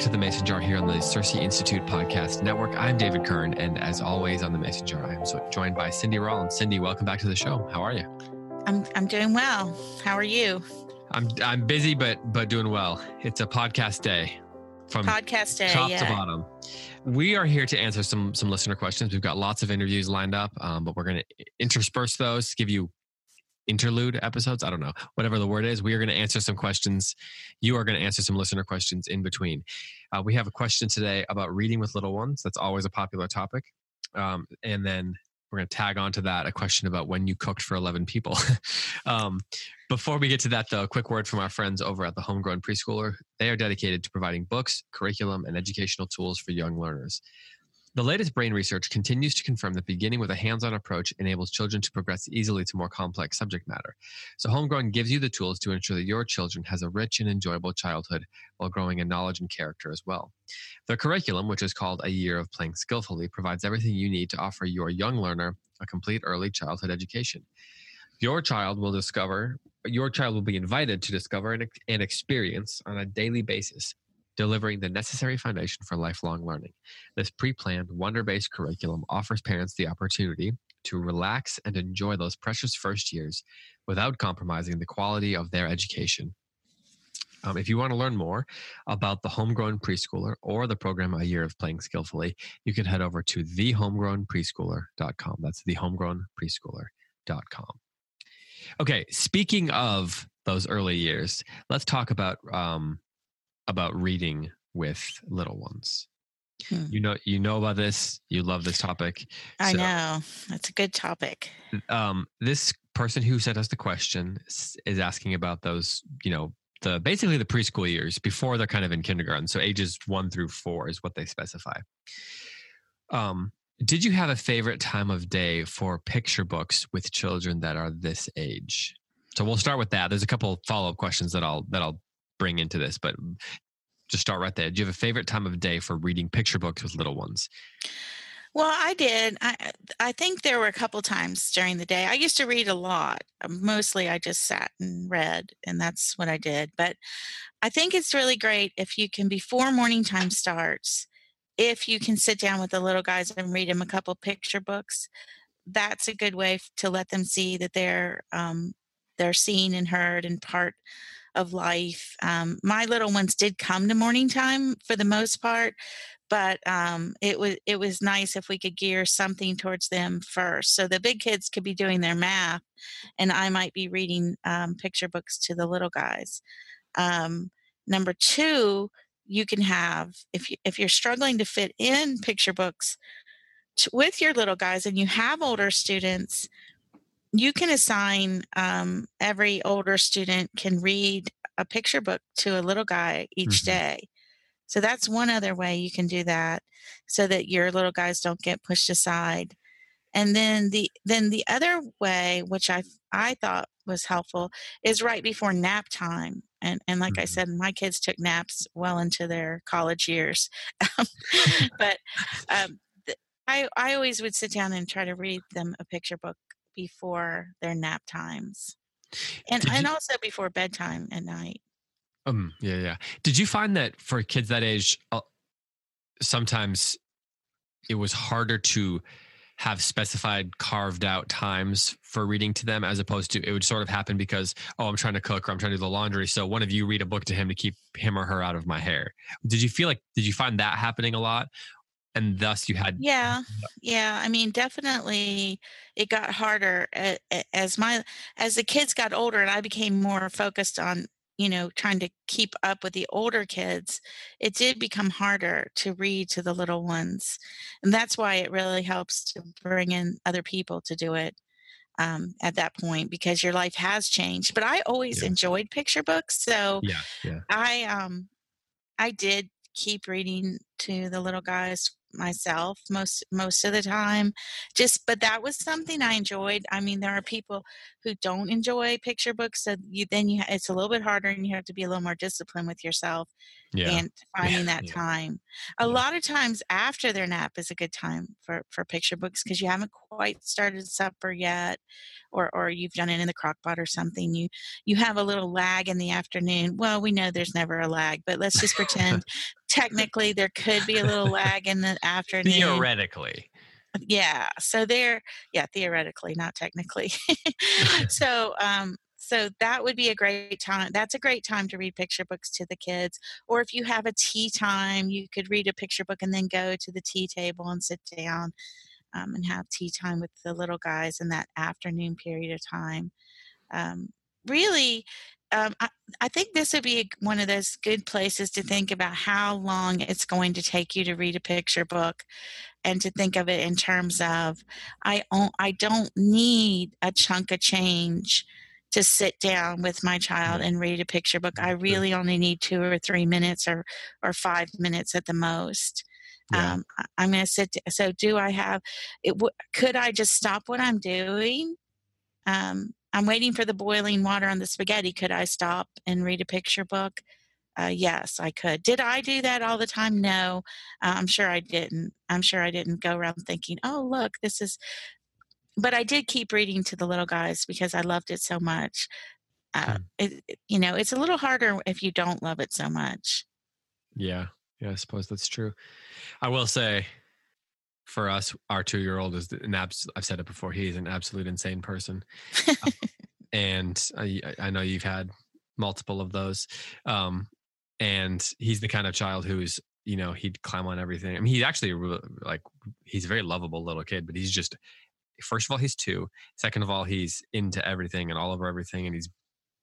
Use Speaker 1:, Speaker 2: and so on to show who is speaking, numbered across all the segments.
Speaker 1: Back to the Mason Jar here on the CiRCE Institute Podcast Network. I'm David Kern, and as always on the Mason Jar, I'm so joined by Cindy Rollins. Cindy, welcome back to the show. How are you?
Speaker 2: I'm I'm doing well. How are you?
Speaker 1: I'm I'm busy, but but doing well. It's a podcast day from
Speaker 2: Podcast day,
Speaker 1: top
Speaker 2: yeah.
Speaker 1: to bottom. We are here to answer some some listener questions. We've got lots of interviews lined up, um, but we're going to intersperse those, to give you interlude episodes. I don't know, whatever the word is. We are going to answer some questions. You are going to answer some listener questions in between. Uh, we have a question today about reading with little ones. That's always a popular topic. Um, and then we're going to tag on to that a question about when you cooked for 11 people. um, before we get to that, though, a quick word from our friends over at the Homegrown Preschooler. They are dedicated to providing books, curriculum, and educational tools for young learners. The latest brain research continues to confirm that beginning with a hands on approach enables children to progress easily to more complex subject matter. So, Homegrown gives you the tools to ensure that your children has a rich and enjoyable childhood while growing in knowledge and character as well. Their curriculum, which is called A Year of Playing Skillfully, provides everything you need to offer your young learner a complete early childhood education. Your child will discover, your child will be invited to discover and, and experience on a daily basis delivering the necessary foundation for lifelong learning. This pre planned, wonder based curriculum offers parents the opportunity to relax and enjoy those precious first years without compromising the quality of their education. Um, if you want to learn more about the homegrown preschooler or the program A Year of Playing Skillfully, you can head over to thehomegrownpreschooler.com. That's thehomegrownpreschooler.com. Okay, speaking of those early years, let's talk about um, about reading with little ones.
Speaker 2: Hmm.
Speaker 1: You know, you know about this. You love this topic.
Speaker 2: I
Speaker 1: So,
Speaker 2: know. That's a good topic.
Speaker 1: Um, this person who sent us the question is asking about those. You know, the basically the preschool years before they're kind of in kindergarten. So ages one through four is what they specify. Um, did you have a favorite time of day for picture books with children that are this age? So we'll start with that. There's a couple follow up questions that I'll that I'll bring into this, but just start right there. Do you have a favorite time of day for reading picture books with little ones?
Speaker 2: Well, I did. I I think there were a couple times during the day. I used to read a lot. Mostly I just sat and read, and that's what I did. But I think it's really great if you can, before morning time starts, if you can sit down with the little guys and read them a couple picture books. That's a good way to let them see that they're um, they're seen and heard and part of life. Um, my little ones did come to morning time for the most part, but um, it was it was nice if we could gear something towards them first. So the big kids could be doing their math, and I might be reading um, picture books to the little guys. Um, number two, you can have if you, if you're struggling to fit in picture books with your little guys, and you have older students. You can assign um, every older student can read a picture book to a little guy each
Speaker 1: Mhm.
Speaker 2: day. So that's one other way you can do that so that your little guys don't get pushed aside. and then the then the other way which i i thought was helpful is right before nap time and and like mm-hmm. i said my kids took naps well into their college years but um, i i always would sit down and try to read them a picture book before their nap times. And and also before bedtime at night.
Speaker 1: Um yeah yeah. Did you find that for kids that age uh, sometimes it was harder to have specified carved out times for reading to them as opposed to it would sort of happen because oh i'm trying to cook or i'm trying to do the laundry so one of you read a book to him to keep him or her out of my hair. Did you feel like did you find that happening a lot and thus you had
Speaker 2: yeah yeah i mean definitely it got harder as my as the kids got older and i became more focused on you know trying to keep up with the older kids it did become harder to read to the little ones and that's why it really helps to bring in other people to do it um, at that point because your life has changed but i always yeah. enjoyed picture books so
Speaker 1: yeah, yeah.
Speaker 2: i um i did keep reading to the little guys myself most most of the time just but that was something i enjoyed i mean there are people who don't enjoy picture books so you then you it's a little bit harder and you have to be a little more disciplined with yourself yeah. and finding yeah. that yeah. time a lot of times after their nap is a good time for for picture books because you haven't quite started supper yet or or you've done it in the crock pot or something you you have a little lag in the afternoon well we know there's never a lag but let's just pretend technically there could be a little lag in the afternoon.
Speaker 1: Theoretically.
Speaker 2: Yeah so there yeah theoretically not technically. So um so that would be a great time that's a great time to read picture books to the kids or if you have a tea time you could read a picture book and then go to the tea table and sit down um, and have tea time with the little guys in that afternoon period of time. Um, really um, I, I, think this would be one of those good places to think about how long it's going to take you to read a picture book and to think of it in terms of I, I don't need a chunk of change to sit down with my child and read a picture book. I really only need two or three minutes or, or five minutes at the most. Yeah. Um, I'm going to sit. So, do I have? It, could I just stop what I'm doing? Um, I'm waiting for the boiling water on the spaghetti. Could I stop and read a picture book? Uh, yes, I could. Did I do that all the time? No, uh, I'm sure I didn't. I'm sure I didn't go around thinking, oh, look, this is. But I did keep reading to the little guys because I loved it so much. Uh, hmm. it, you know, it's a little harder if you don't love it so much.
Speaker 1: Yeah, yeah, I suppose that's true. I will say, for us, our two year old is an abs. I've said it before. He's an absolute insane person, um, and I, I, know you've had multiple of those. Um, and he's the kind of child who's you know he'd climb on everything. I mean, he's actually like he's a very lovable little kid, but he's just first of all he's two. Second of all, he's into everything and all over everything, and he's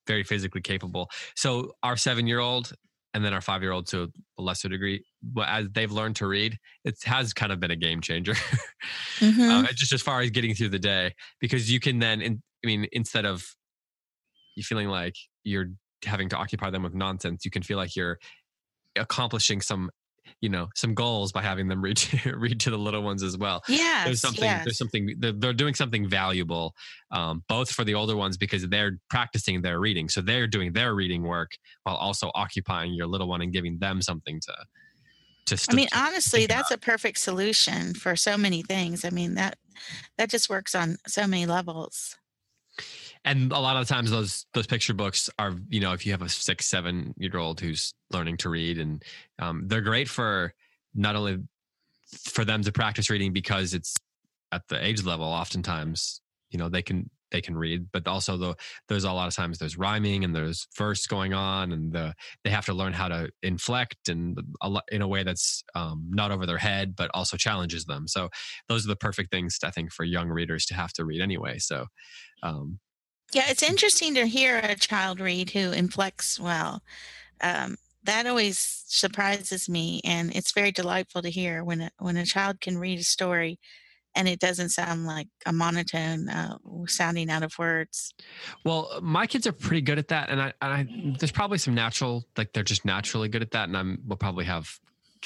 Speaker 1: very physically capable. So our seven year old and then our five year old to a lesser degree. But as they've learned to read, it has kind of been a game changer. mm-hmm. um, just as far as getting through the day, because you can then, in, I mean, instead of you feeling like you're having to occupy them with nonsense, you can feel like you're accomplishing some you know some goals by having them read to, read to the little ones as well
Speaker 2: yeah
Speaker 1: there's something
Speaker 2: yes.
Speaker 1: there's something they're, they're, doing something valuable um, both for the older ones because they're practicing their reading so they're doing their reading work while also occupying your little one and giving them something to to
Speaker 2: I mean honestly that's about. a perfect solution for so many things I mean that that just works on so many levels
Speaker 1: and a lot of times those those picture books are you know if you have a six seven year old who's learning to read and um, they're great for not only for them to practice reading because it's at the age level oftentimes you know they can they can read but also though there's a lot of times there's rhyming and there's verse going on and the, they have to learn how to inflect and a, in a way that's um, not over their head but also challenges them. So those are the perfect things i think for young readers to have to read anyway. So um,
Speaker 2: yeah, it's interesting to hear a child read who inflects well. Um, that always surprises me, and it's very delightful to hear when a, when a child can read a story and it doesn't sound like a monotone uh, sounding out of words.
Speaker 1: Well, my kids are pretty good at that, and I, I there's probably some natural like they're just naturally good at that, and I'm will probably have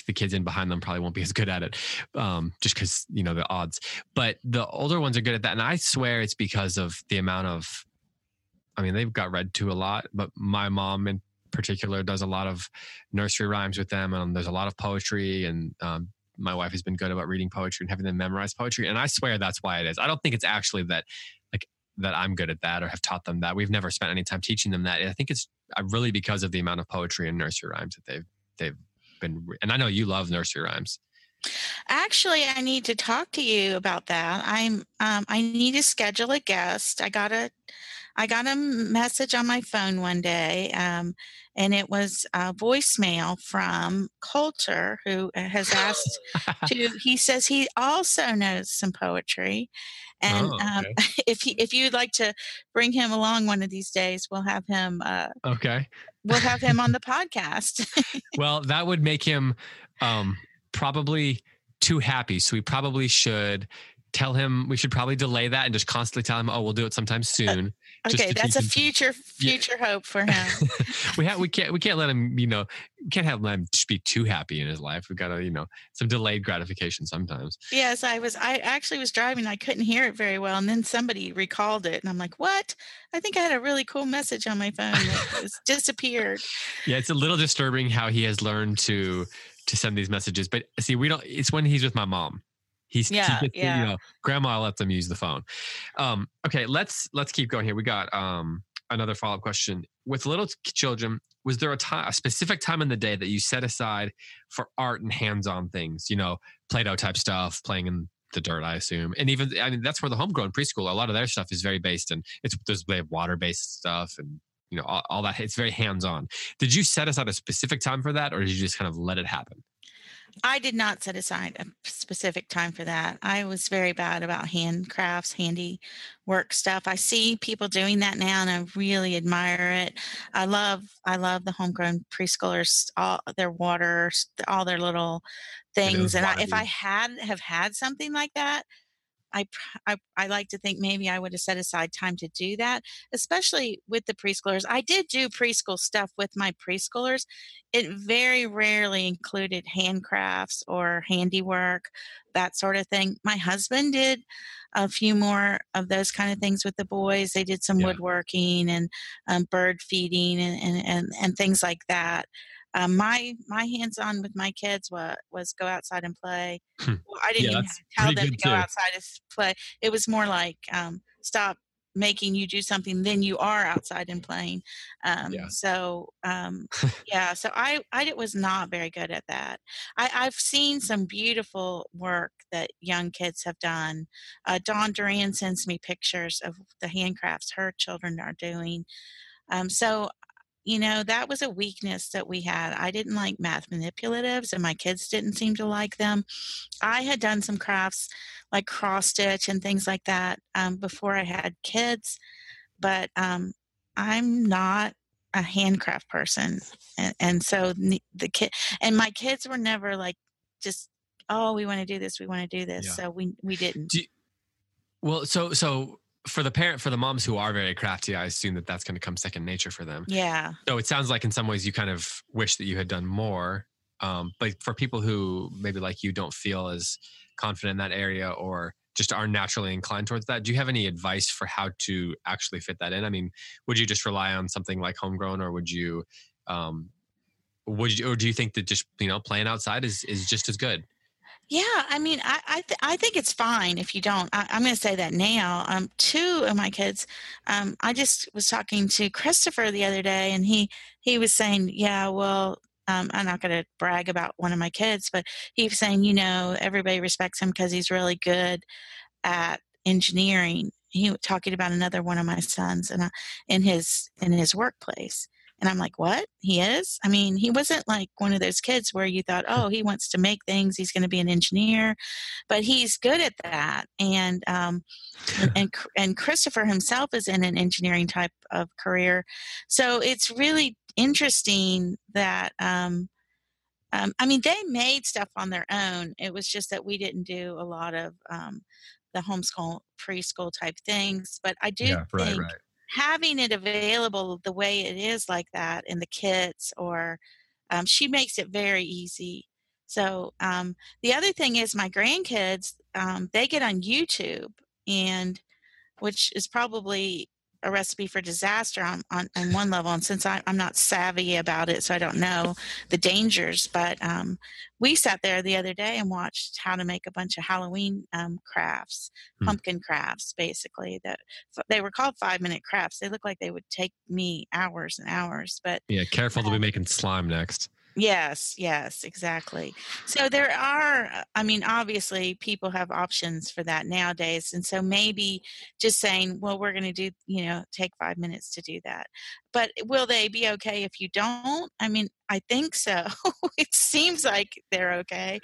Speaker 1: the kids in behind them probably won't be as good at it, um, just because you know the odds. But the older ones are good at that, and I swear it's because of the amount of. I mean, they've got read to a lot, but my mom in particular does a lot of nursery rhymes with them, and there's a lot of poetry, and um, my wife has been good about reading poetry and having them memorize poetry, and I swear that's why it is. I don't think it's actually that like that I'm good at that or have taught them that. We've never spent any time teaching them that. I think it's uh, really because of the amount of poetry and nursery rhymes that they've they've been. And I know you love nursery rhymes.
Speaker 2: Actually, I need to talk to you about that. I'm um, I need to schedule a guest. I got a I got a message on my phone one day, um, and it was a voicemail from Coulter, who has asked to. He says he also knows some poetry, and
Speaker 1: Oh,
Speaker 2: um, if he, if you'd like to bring him along one of these days, we'll have him. Uh,
Speaker 1: Okay.
Speaker 2: we'll have him on the podcast.
Speaker 1: Well, that would make him um, probably too happy. So we probably should tell him. We should probably delay that and just constantly tell him, "Oh, we'll do it sometime soon."
Speaker 2: Okay, that's a
Speaker 1: him-
Speaker 2: future
Speaker 1: Yeah.
Speaker 2: future hope for him.
Speaker 1: we have we can't we can't let him you know can't have him just be too happy in his life. We've got to you know some delayed gratification sometimes.
Speaker 2: Yes, I was. I actually was driving. I couldn't hear it very well, and then somebody recalled it, and I'm like, "What? I think I had a really cool message on my phone that disappeared."
Speaker 1: Yeah, it's a little disturbing how he has learned to to send these messages. But see, we don't. It's when he's with my mom. He's he
Speaker 2: Yeah,
Speaker 1: gets
Speaker 2: yeah.
Speaker 1: You know, grandma let them use the phone. Um, okay, let's let's keep going here. We got um another follow up question. With little children, was there a time, a specific time in the day that you set aside for art and hands on things? You know, Play-Doh type stuff, playing in the dirt, I assume, and even I mean that's where the homegrown preschool. A lot of their stuff is very based and it's there's they have water based stuff and you know all, all that. It's very hands on. Did you set aside a specific time for that, or did you just kind of let it happen?
Speaker 2: I did not set aside a specific time for that. I was very bad about handcrafts, handy work stuff. I see people doing that now, and I really admire it. I love, I love the homegrown preschoolers, all their waters, all their little things. And I, if I had have had something like that, I, I I like to think maybe I would have set aside time to do that, especially with the preschoolers. I did do preschool stuff with my preschoolers. It very rarely included handcrafts or handiwork, that sort of thing. My husband did a few more of those kind of things with the boys. They did some
Speaker 1: Yeah.
Speaker 2: woodworking and um, bird feeding and, and, and, and things like that. Um, my my hands on with my kids was was go outside and play.
Speaker 1: Hmm.
Speaker 2: Well, I didn't
Speaker 1: Yeah,
Speaker 2: even tell them to go
Speaker 1: too.
Speaker 2: outside and play. It was more like um, stop making you do something, then you are outside and playing. Um,
Speaker 1: Yeah.
Speaker 2: So um, yeah, so I I was not very good at that. I, I've seen some beautiful work that young kids have done. Uh, Dawn Duran sends me pictures of the handcrafts her children are doing. Um, so you know that was a weakness that we had. I didn't like math manipulatives and my kids didn't seem to like them. I had done some crafts like cross stitch and things like that um, before i had kids but um, i'm not a handcraft person and, and so the kid and my kids were never like just oh we want to do this we want to do this
Speaker 1: Yeah.
Speaker 2: so we we didn't.
Speaker 1: Do you- Well, so so for the parent for the moms who are very crafty, I assume that that's going to come second nature for them.
Speaker 2: yeah
Speaker 1: So it sounds like in some ways you kind of wish that you had done more. Um, but for people who maybe like you don't feel as confident in that area or just are naturally inclined towards that, do you have any advice for how to actually fit that in? I mean, would you just rely on something like homegrown, or would you, um, would you, or do you think that just you know playing outside is is just as good?
Speaker 2: Yeah, I mean, I I, th- I think it's fine if you don't. I, I'm going to say that now. Um, two of my kids, um, I just was talking to Christopher the other day, and he he was saying, yeah, well, um, I'm not going to brag about one of my kids, but he was saying, you know, everybody respects him because he's really good at engineering. He was talking about another one of my sons, and in his in his workplace. And I'm like, what? He is? I mean, he wasn't like one of those kids where you thought, oh, he wants to make things. He's going to be an engineer, but he's good at that. And um, and and Chr- and Christopher himself is in an engineering type of career, so it's really interesting that. Um, um, I mean, they made stuff on their own. It was just that we didn't do a lot of um, the homeschool preschool type things. But I do think having it available the way it is like that in the kits or um, she makes it very easy. So um, the other thing is my grandkids, um, they get on YouTube and which is probably a recipe for disaster on, on, on one level. And since I, am not savvy about it, so I don't know the dangers, but um, we sat there the other day and watched how to make a bunch of Halloween um, crafts, hmm. pumpkin crafts, basically. That they were called five minute crafts. They look like they would take me hours and hours, but
Speaker 1: yeah, careful to be making slime next.
Speaker 2: Yes, yes, exactly. So there are, uh, I mean, obviously people have options for that nowadays. And so maybe just saying, well, we're going to do, you know, take five minutes to do that. But will they be okay if you don't? I mean, I think so. it seems like they're okay.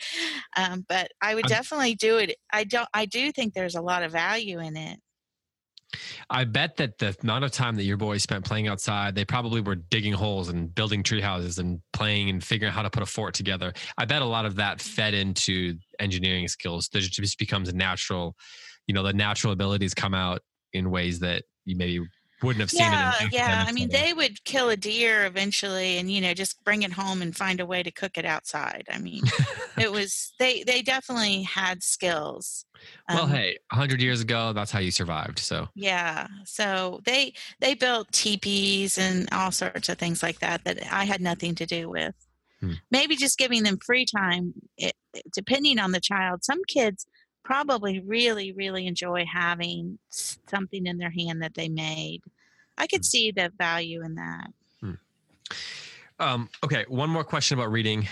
Speaker 2: Um, but I would definitely do it. I don't, I do think there's a lot of value in it.
Speaker 1: I bet that the amount of time that your boys spent playing outside, they probably were digging holes and building tree houses and playing and figuring out how to put a fort together. I bet a lot of that fed into engineering skills. That just becomes natural, you know, the natural abilities come out in ways that you maybe wouldn't have seen
Speaker 2: yeah,
Speaker 1: it.
Speaker 2: Yeah, I mean, they would kill a deer eventually, and you know, just bring it home and find a way to cook it outside. I mean, it was they they definitely had skills.
Speaker 1: Well, um, hey, hundred years ago, that's how you survived. So
Speaker 2: yeah, so they they built teepees and all sorts of things like that that I had nothing to do with. Hmm. Maybe just giving them free time, it, depending on the child. Some kids probably really, really enjoy having something in their hand that they made. I could hmm. see the value in that. Hmm.
Speaker 1: Um, okay, one more question about reading.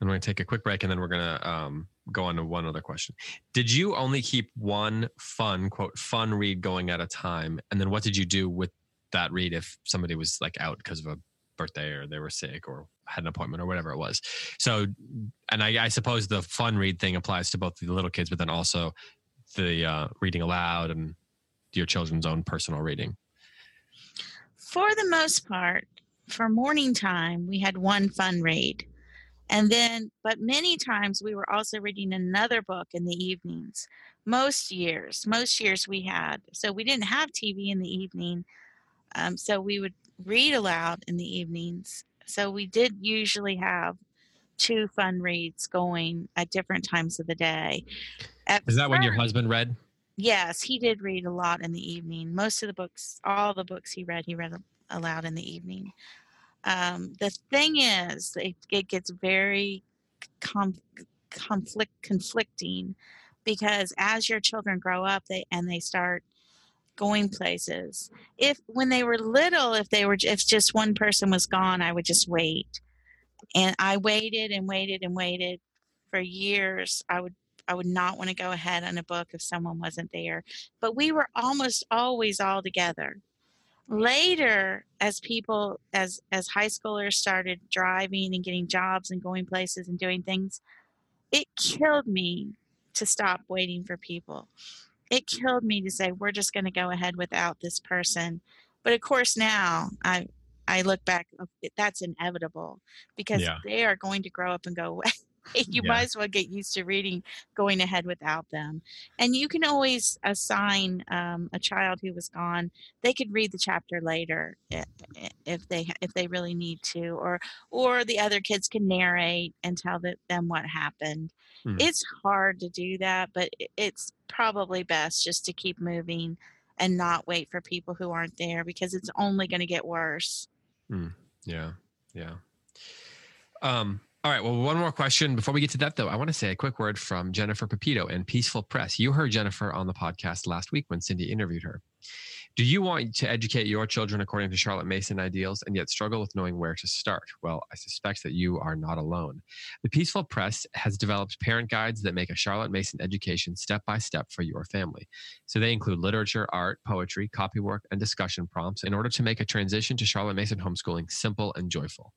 Speaker 1: I'm going to take a quick break and then we're going to um, go on to one other question. Did you only keep one fun, quote, fun read going at a time? And then what did you do with that read if somebody was like out because of a birthday or they were sick or had an appointment or whatever it was. So, and I, I suppose the fun read thing applies to both the little kids, but then also the uh, reading aloud and your children's own personal reading.
Speaker 2: For the most part, for morning time, we had one fun read. And then, but many times we were also reading another book in the evenings. Most years, most years we had. So we didn't have TV in the evening. Um, so we would read aloud in the evenings. So we did usually have two fun reads going at different times of the day.
Speaker 1: At Is that first, when your husband read?
Speaker 2: Yes, he did read a lot in the evening. Most of the books, all the books he read, he read aloud in the evening. Um, the thing is, it, it gets very com- conflict conflicting because as your children grow up, they and they start going places. If when they were little, if they were if just one person was gone, I would just wait. And I waited and waited and waited for years. I would I would not want to go ahead on a book if someone wasn't there. But we were almost always all together. Later, as people as as high schoolers started driving and getting jobs and going places and doing things, it killed me to stop waiting for people it killed me to say we're just going to go ahead without this person but of course now i i look back that's inevitable because yeah. they are going to grow up and go away you yeah. might as well get used to reading going ahead without them and you can always assign um, a child who was gone they could read the chapter later if they if they really need to or or the other kids can narrate and tell them what happened Hmm. It's hard to do that, but it's probably best just to keep moving and not wait for people who aren't there because it's only going to get worse.
Speaker 1: Hmm. Yeah. Yeah. Um, all right. Well, one more question before we get to that, though. I want to say a quick word from Jennifer Pepito and Peaceful Press. You heard Jennifer on the podcast last week when Cindy interviewed her. Do you want to educate your children according to Charlotte Mason ideals and yet struggle with knowing where to start? Well, I suspect that you are not alone. The Peaceful Press has developed parent guides that make a Charlotte Mason education step by step for your family. So they include literature, art, poetry, copywork, and discussion prompts in order to make a transition to Charlotte Mason homeschooling simple and joyful.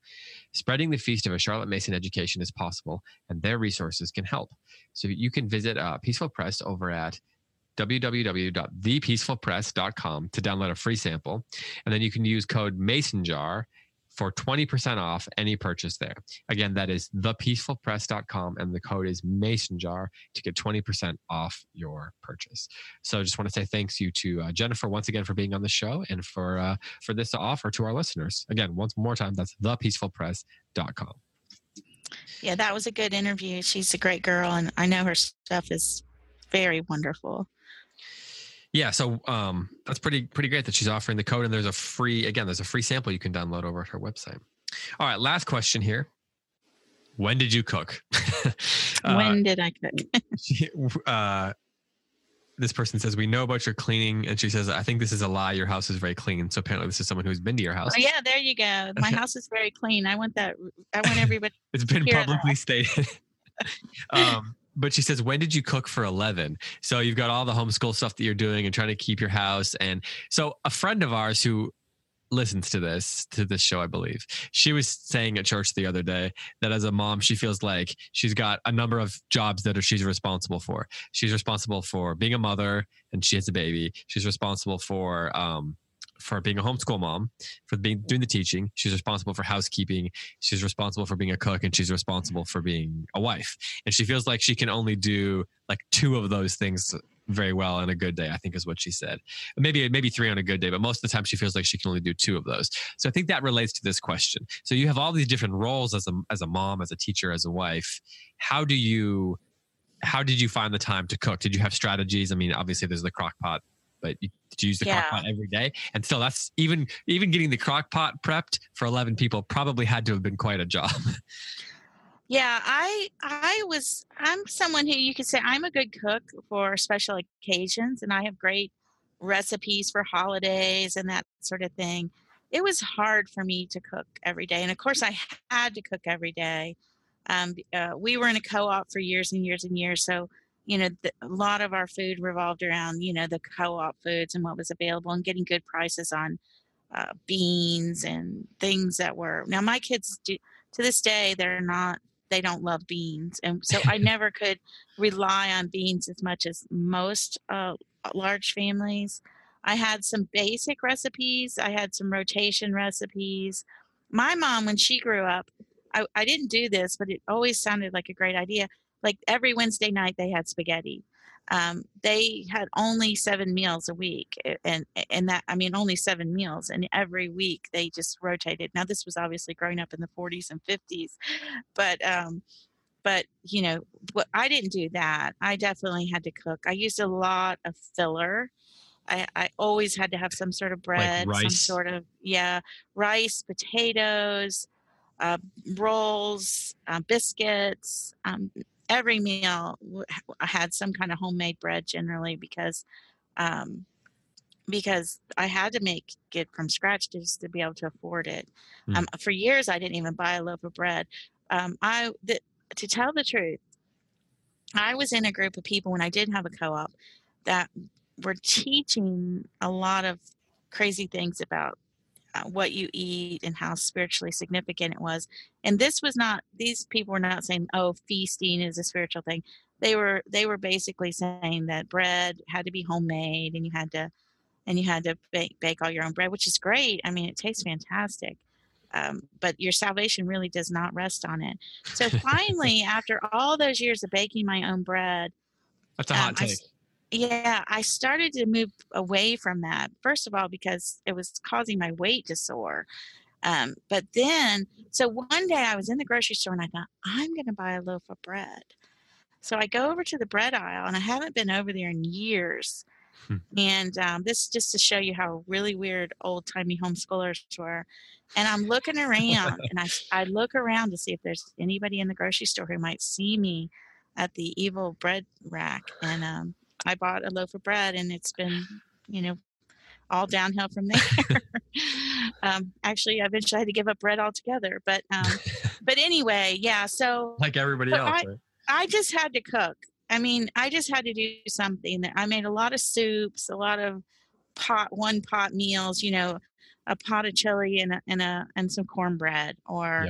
Speaker 1: Spreading the feast of a Charlotte Mason education is possible, and their resources can help. So you can visit uh, Peaceful Press over at www.thepeacefulpress.com to download a free sample. And then you can use code MasonJar for 20% off any purchase there. Again, that is thepeacefulpress.com and the code is MasonJar to get 20% off your purchase. So I just want to say thanks you to uh, Jennifer once again for being on the show and for uh, for this offer to our listeners. Again, once more time, that's thepeacefulpress.com.
Speaker 2: Yeah, that was a good interview. She's a great girl, and I know her stuff is very wonderful.
Speaker 1: Yeah, so um, that's pretty pretty great that she's offering the code, and there's a free again, there's a free sample you can download over at her website. All right, last question here. When did you cook?
Speaker 2: uh, when did I cook?
Speaker 1: uh, this person says, We know about your cleaning. And she says, I think this is a lie. Your house is very clean. So apparently, this is someone who's been to your house.
Speaker 2: Oh, yeah, there you go. My house is very clean. I want that. I want everybody.
Speaker 1: it's been publicly that. stated. um, but she says, When did you cook for 11? So you've got all the homeschool stuff that you're doing and trying to keep your house. And so a friend of ours who listens to this to this show i believe she was saying at church the other day that as a mom she feels like she's got a number of jobs that are, she's responsible for she's responsible for being a mother and she has a baby she's responsible for um, for being a homeschool mom, for being doing the teaching. She's responsible for housekeeping. She's responsible for being a cook, and she's responsible for being a wife. And she feels like she can only do like two of those things very well on a good day. I think is what she said. Maybe maybe three on a good day, but most of the time she feels like she can only do two of those. So I think that relates to this question. So you have all these different roles as a as a mom, as a teacher, as a wife. How do you how did you find the time to cook? Did you have strategies? I mean, obviously there's the crock pot, but you, use the yeah. crock pot every day? And still, that's even even getting the crock pot prepped for 11 people probably had to have been quite a job.
Speaker 2: Yeah, I I was I'm someone who you could say I'm a good cook for special occasions and I have great recipes for holidays and that sort of thing. It was hard for me to cook every day. And of course I had to cook every day. Um, uh, we were in a co-op for years and years and years. So, you know, the, a lot of our food revolved around, you know, the co-op foods and what was available and getting good prices on uh, beans and things that were, now my kids do, to this day, they're not they don't love beans and so i never could rely on beans as much as most uh, large families. I had some basic recipes i had some rotation recipes. My mom when she grew up I, I didn't do this but it always sounded like a great idea like every wednesday night they had spaghetti. Um, they had only seven meals a week and and that i mean only seven meals and every week they just rotated. Now this was obviously growing up in the 40s and 50s but um but you know what i didn't do that. I definitely had to cook. I used a lot of filler. I, I always had to have some sort of bread, like some sort of yeah, rice, potatoes, uh, rolls, uh, biscuits, um, every meal I had some kind of homemade bread generally because um, because I had to make it from scratch just to be able to afford it. Mm. Um, for years, I didn't even buy a loaf of bread. Um, I the, to tell the truth, I was in a group of people when I did have a co-op that were teaching a lot of crazy things about what you eat and how spiritually significant it was. And this was not; these people were not saying, "Oh, feasting is a spiritual thing." They were they were basically saying that bread had to be homemade and you had to and you had to bake, bake all your own bread, which is great. I mean, it tastes fantastic. Um, but your salvation really does not rest on it. So finally, after all those years of baking my own bread,
Speaker 1: that's a hot um, take.
Speaker 2: Yeah, I started to move away from that. First of all, because it was causing my weight to soar. Um, but then, so one day I was in the grocery store and I thought, I'm going to buy a loaf of bread. So I go over to the bread aisle and I haven't been over there in years. Hmm. And um, this just to show you how really weird old timey homeschoolers were. And I'm looking around and I, I look around to see if there's anybody in the grocery store who might see me at the evil bread rack. And um, I bought a loaf of bread and it's been, you know, all downhill from there. um, actually, I eventually had to give up bread altogether. But um, but anyway, yeah. So
Speaker 1: like everybody else,
Speaker 2: I, right? I just had to cook. I mean, I just had to do something. That I made a lot of soups, a lot of pot one pot meals. You know, a pot of chili and a, and a and some cornbread, or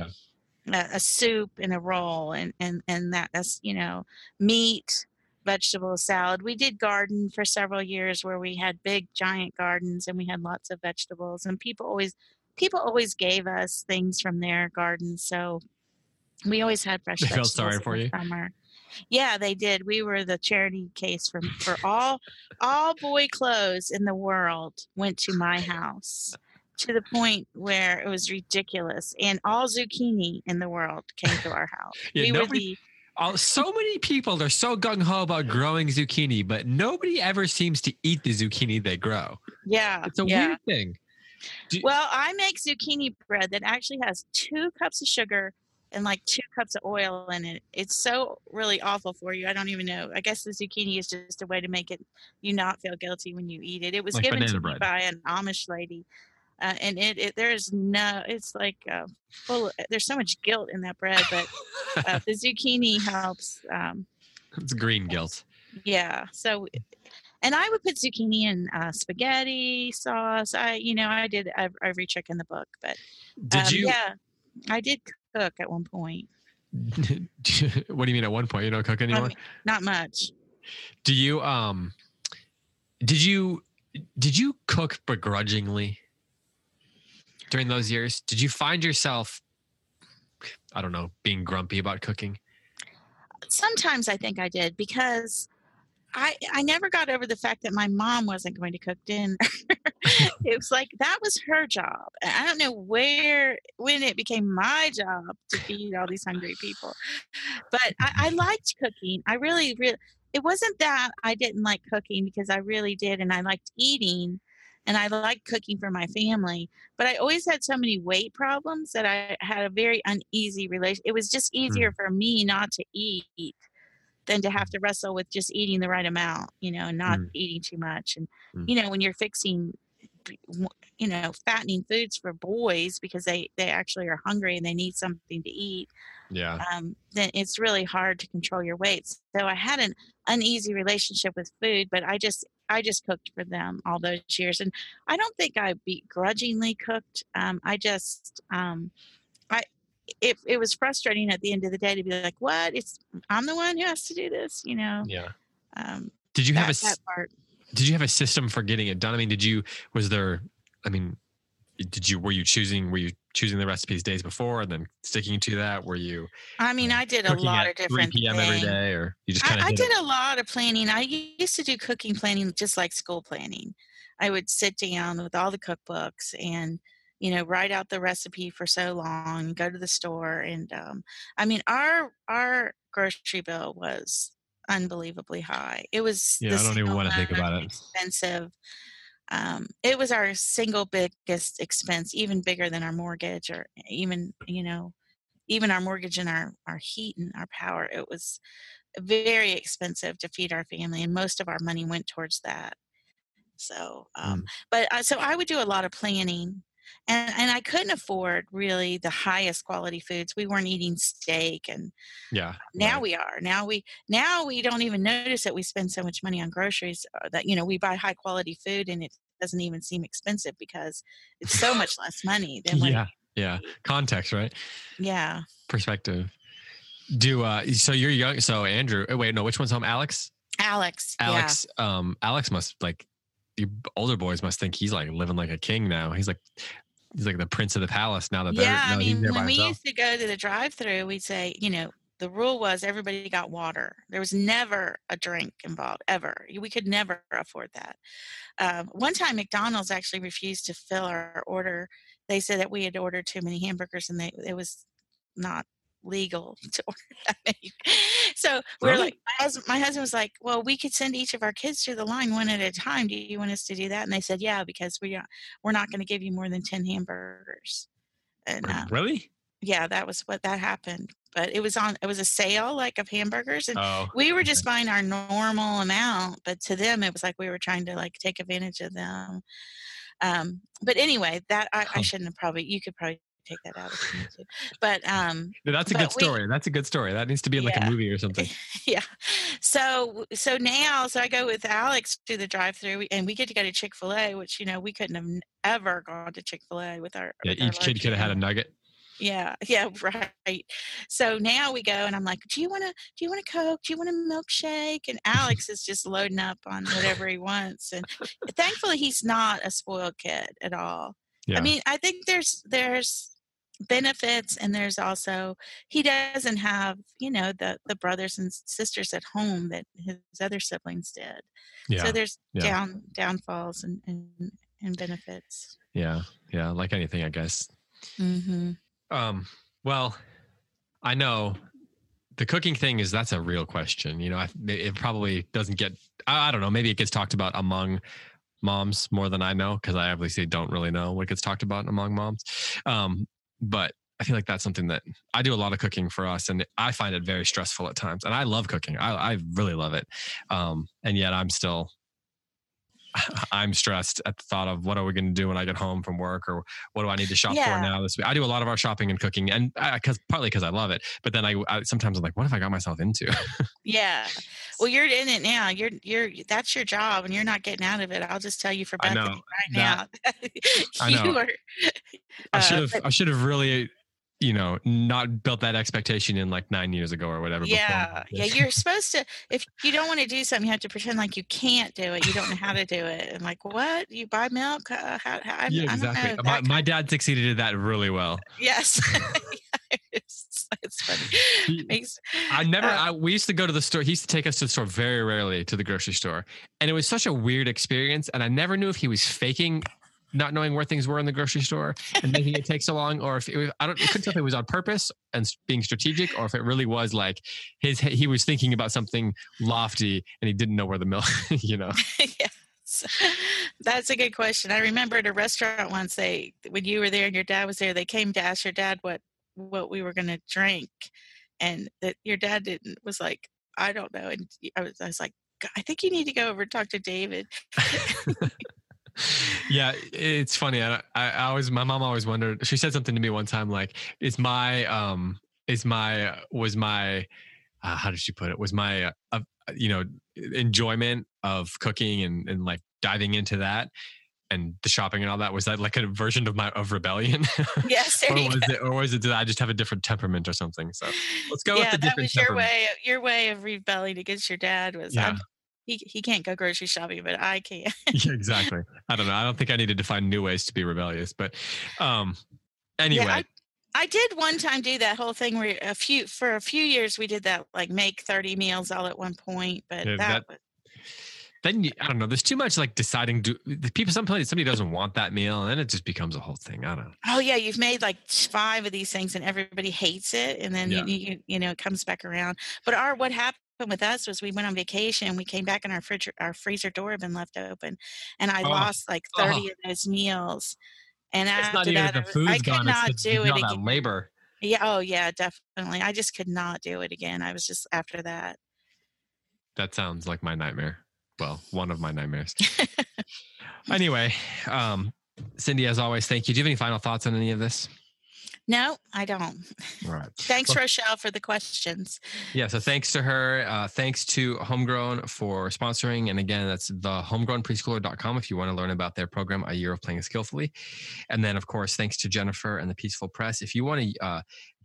Speaker 2: yeah. a, a, soup and a roll, and and and that, that's you know meat vegetable salad. We did garden for several years where we had big giant gardens and we had lots of vegetables and people always people always gave us things from their gardens. So we always had fresh they vegetables.
Speaker 1: Felt sorry for you.
Speaker 2: Summer. Yeah, they did. We were the charity case for for all all boy clothes in the world went to my house to the point where it was ridiculous, and all zucchini in the world came to our house.
Speaker 1: Yeah,
Speaker 2: we were
Speaker 1: nobody-
Speaker 2: the
Speaker 1: All, Uh, so many people are so gung ho about growing zucchini, but nobody ever seems to eat the zucchini they grow.
Speaker 2: yeah
Speaker 1: It's a
Speaker 2: yeah.
Speaker 1: weird thing. Do-
Speaker 2: Well, I make zucchini bread that actually has two cups of sugar and like two cups of oil in it. It's so really awful for you. I don't even know. I guess the zucchini is just a way to make it you not feel guilty when you eat it. It was
Speaker 1: Like
Speaker 2: given to
Speaker 1: bread.
Speaker 2: me by an Amish lady. Uh, and it, it there's no it's like uh, full there's so much guilt in that bread but uh, the zucchini helps um,
Speaker 1: it's green guilt.
Speaker 2: yeah. So, and I would put zucchini in uh, spaghetti sauce. I, you know, I did every trick in the book, but
Speaker 1: Did
Speaker 2: um,
Speaker 1: you?
Speaker 2: Yeah, I did cook at one point.
Speaker 1: what do you mean? At one point, you don't cook
Speaker 2: I
Speaker 1: anymore?
Speaker 2: mean, not much.
Speaker 1: Do you? Um, did you? Did you cook begrudgingly during those years? Did you find yourself? I don't know, being grumpy about cooking.
Speaker 2: Sometimes I think I did because I I never got over the fact that my mom wasn't going to cook dinner. it was like that was her job. And I don't know where when it became my job to feed all these hungry people. But I, I liked cooking. I really, really it wasn't that I didn't like cooking because I really did and I liked eating and I liked cooking for my family. But I always had so many weight problems that I had a very uneasy relation. It was just easier for me not to eat than to have to wrestle with just eating the right amount, you know, and not
Speaker 1: Mm.
Speaker 2: eating too much. And
Speaker 1: Mm.
Speaker 2: you know, when you're fixing you know, fattening foods for boys because they they actually are hungry and they need something to eat,
Speaker 1: Yeah.
Speaker 2: um, then it's really hard to control your weights. So I had an uneasy relationship with food, but I just I just cooked for them all those years, and I don't think I begrudgingly cooked. Um, I just um, I it it was frustrating at the end of the day to be like, what? It's I'm the one who has to do this, you know.
Speaker 1: Yeah.
Speaker 2: Um,
Speaker 1: Did you have a
Speaker 2: that part.
Speaker 1: Did you have a system for getting it done? I mean, did you? Was there? I mean, did you? Were you choosing? Were you choosing the recipes days before and then sticking to that? Were you
Speaker 2: I mean, I did a lot of different
Speaker 1: 3 p.m. every
Speaker 2: things.
Speaker 1: or you just kind
Speaker 2: I,
Speaker 1: of
Speaker 2: I did a lot of planning. I used to do cooking planning just like school planning. I would sit down with all the cookbooks and you know write out the recipe for so long, go to the store, and um, I mean our our grocery bill was unbelievably high. It was
Speaker 1: Yeah, I don't even wanna think about it.
Speaker 2: Expensive. Um, it was our single biggest expense, even bigger than our mortgage, or even you know, even our mortgage and our our heat and our power. It was very expensive to feed our family, and most of our money went towards that. So, um, but uh, so I would do a lot of planning, and and I couldn't afford really the highest quality foods. We weren't eating steak, and
Speaker 1: yeah.
Speaker 2: now
Speaker 1: right.
Speaker 2: we are. Now we now we don't even notice that we spend so much money on groceries. uh, That you know we buy high quality food, and it doesn't even seem expensive because it's so much less money than
Speaker 1: yeah, yeah. Context, right?
Speaker 2: yeah.
Speaker 1: Perspective. Do uh? So you're young. So Andrew. oh, Wait, no. Which one's home? Alex.
Speaker 2: Alex.
Speaker 1: Alex. Um. Alex must like. The older boys must think he's like living like a king now. He's like. He's like the prince of the palace now that they're.
Speaker 2: Yeah, I mean, when we
Speaker 1: himself.
Speaker 2: used to go to the drive-through, we'd say, you know, the rule was everybody got water. There was never a drink involved ever. We could never afford that. Um, one time, McDonald's actually refused to fill our order. They said that we had ordered too many hamburgers, and they it was not legal to order that many. So we're
Speaker 1: Really?
Speaker 2: like, my husband, my husband was like, "Well, we could send each of our kids through the line one at a time. Do you want us to do that?" And they said, "Yeah, because we are, we're not going to give you more than ten hamburgers." And um,
Speaker 1: Really?
Speaker 2: yeah, that was what that happened. But it was on it was a sale like of hamburgers and
Speaker 1: Oh.
Speaker 2: we were just buying our normal amount, but to them it was like we were trying to like take advantage of them. Um but anyway, that I, I shouldn't have probably you could probably take that out if you need to. But um
Speaker 1: No, that's a good
Speaker 2: we-
Speaker 1: story. That's a good story. That needs to be in like
Speaker 2: Yeah.
Speaker 1: a movie or something.
Speaker 2: yeah. So so now so I go with Alex to the drive-through and we get to go to Chick-fil-A, which you know we couldn't have ever gone to Chick-fil-a with our
Speaker 1: Yeah,
Speaker 2: with our
Speaker 1: each kid could have had a nugget.
Speaker 2: Yeah, yeah, right. So now we go, and I'm like, "Do you want to? Do you want a Coke? Do you want a milkshake?" And Alex is just loading up on whatever he wants, and thankfully he's not a spoiled kid at all.
Speaker 1: Yeah.
Speaker 2: I mean, I think there's there's benefits, and there's also he doesn't have you know the the brothers and sisters at home that his other siblings did.
Speaker 1: yeah.
Speaker 2: So there's
Speaker 1: yeah.
Speaker 2: down downfalls and and, and benefits.
Speaker 1: Yeah, yeah. Like anything, I guess.
Speaker 2: hmm
Speaker 1: Um, well, I know the cooking thing is that's a real question. You know, I, it probably doesn't get. I, I don't know. Maybe it gets talked about among moms more than I know because I obviously don't really know what gets talked about among moms. Um, but I feel like that's something that I do a lot of cooking for us, and I find it very stressful at times. And I love cooking; I, I really love it. Um, and yet, I'm still I'm stressed at the thought of what are we going to do when I get home from work, or what do I need to shop
Speaker 2: Yeah.
Speaker 1: for now this week. I do a lot of our shopping and cooking, and because partly because I love it, but then I, I sometimes I'm like, what have I got myself into?
Speaker 2: Yeah. Well, you're in it now. You're you're that's your job, and you're not getting out of it. I'll just tell you for Bethany right now.
Speaker 1: I know.
Speaker 2: are.
Speaker 1: I
Speaker 2: uh,
Speaker 1: should have
Speaker 2: but-
Speaker 1: I should have really, you know, not built that expectation in like nine years ago or whatever.
Speaker 2: Yeah, yeah. You're supposed to. If you don't want to do something, you have to pretend like you can't do it. You don't know how to do it, and like, what? You buy milk? Uh, how, how,
Speaker 1: yeah,
Speaker 2: I don't
Speaker 1: exactly.
Speaker 2: know.
Speaker 1: My, my dad succeeded at that really well.
Speaker 2: yes. it's, it's funny. Makes-
Speaker 1: I never.
Speaker 2: Uh,
Speaker 1: I, we used to go to the store. He used to take us to the store very rarely to the grocery store, and it was such a weird experience. And I never knew if he was faking, not knowing where things were in the grocery store and making it take so long, or if it was, I don't. I couldn't tell if it was on purpose and being strategic, or if it really was like his. He was thinking about something lofty and he didn't know where the milk. You know.
Speaker 2: yes. That's a good question. I remember at a restaurant once they when you were there and your dad was there, they came to ask your dad what what we were going to drink and that your dad didn't was like, I don't know. And I was I was like, I think you need to go over and talk to David.
Speaker 1: yeah, it's funny. I, I, I always, my mom always wondered. She said something to me one time, like, "Is my, um, is my, was my, uh, how did she put it? Was my, uh, you know, enjoyment of cooking and and like diving into that." And the shopping and all that was that like a version of my of rebellion,
Speaker 2: Yes,
Speaker 1: or was
Speaker 2: go.
Speaker 1: it, or was it that I just have a different temperament or something? So let's go
Speaker 2: yeah,
Speaker 1: with the
Speaker 2: that
Speaker 1: different
Speaker 2: was your way. Your way of rebelling against your dad was,
Speaker 1: Yeah.
Speaker 2: I'm, he he can't go grocery shopping, but I can.
Speaker 1: yeah, exactly. I don't know. I don't think I needed to find new ways to be rebellious, but um, anyway.
Speaker 2: I- I did one time do that whole thing where a few for a few years we did that like make 30 meals all at one point, but
Speaker 1: Yeah,
Speaker 2: that,
Speaker 1: that-
Speaker 2: was
Speaker 1: then you, I don't know. There's too much like deciding. Do the people somebody somebody doesn't want that meal, and then it just becomes a whole thing. I don't. know.
Speaker 2: oh yeah, you've made like five of these things and everybody hates it, and then
Speaker 1: Yeah.
Speaker 2: you, you you know it comes back around. But our what happened with us was we went on vacation, we came back and our fridge our freezer door had been left open, and I
Speaker 1: Oh,
Speaker 2: lost like 30
Speaker 1: oh.
Speaker 2: of those meals. And
Speaker 1: It's
Speaker 2: after
Speaker 1: not
Speaker 2: that,
Speaker 1: the
Speaker 2: I was- I could not
Speaker 1: it's
Speaker 2: do it again.
Speaker 1: labor.
Speaker 2: Yeah, oh yeah, definitely. I just could not do it again. I was just after that.
Speaker 1: That sounds like my nightmare. Well, one of my nightmares. anyway, um, Cindy, as always, thank you. Do you have any final thoughts on any of this?
Speaker 2: No, I don't.
Speaker 1: Right.
Speaker 2: Thanks,
Speaker 1: Well-
Speaker 2: Rochelle, for the questions.
Speaker 1: Yeah, so thanks to her. Uh, thanks to Homegrown for sponsoring. And again, that's the homegrownpreschooler.com if you want to learn about their program, A Year of Playing Skillfully. And then, of course, thanks to Jennifer and the Peaceful Press. If you want to uh,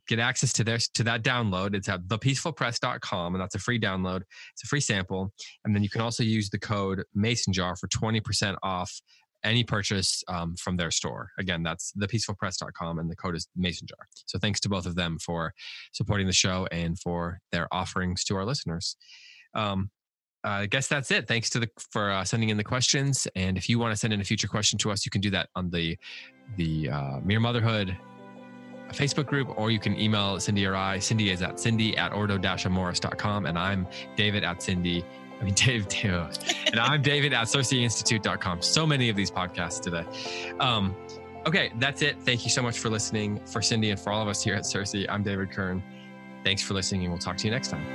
Speaker 1: get access to their to that download, it's at thepeacefulpress.com, and that's a free download. It's a free sample. And then you can also use the code Mason Jar for 20% off any purchase um, from their store. Again, that's thepeacefulpress.com, and the code is Mason Jar. So thanks to both of them for supporting the show and for their offerings to our listeners. Um, I guess that's it. Thanks to the for uh, sending in the questions. And if you want to send in a future question to us, you can do that on the the uh, Mere Motherhood Facebook group, or you can email Cindy or I. Cindy is at cindy at ordo-amoris.com, and I'm David at Cindy. I mean, Dave, Dave and I'm David at CiRCEInstitute.com. So many of these podcasts today. Um, okay, that's it. Thank you so much for listening. For Cindy and for all of us here at CiRCE, I'm David Kern. Thanks for listening, and we'll talk to you next time.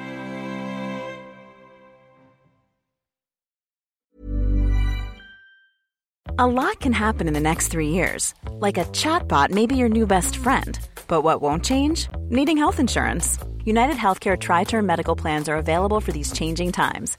Speaker 3: A lot can happen in the next three years. Like a chatbot may be your new best friend. But what won't change? Needing health insurance. United Healthcare TriTerm Medical Plans are available for these changing times.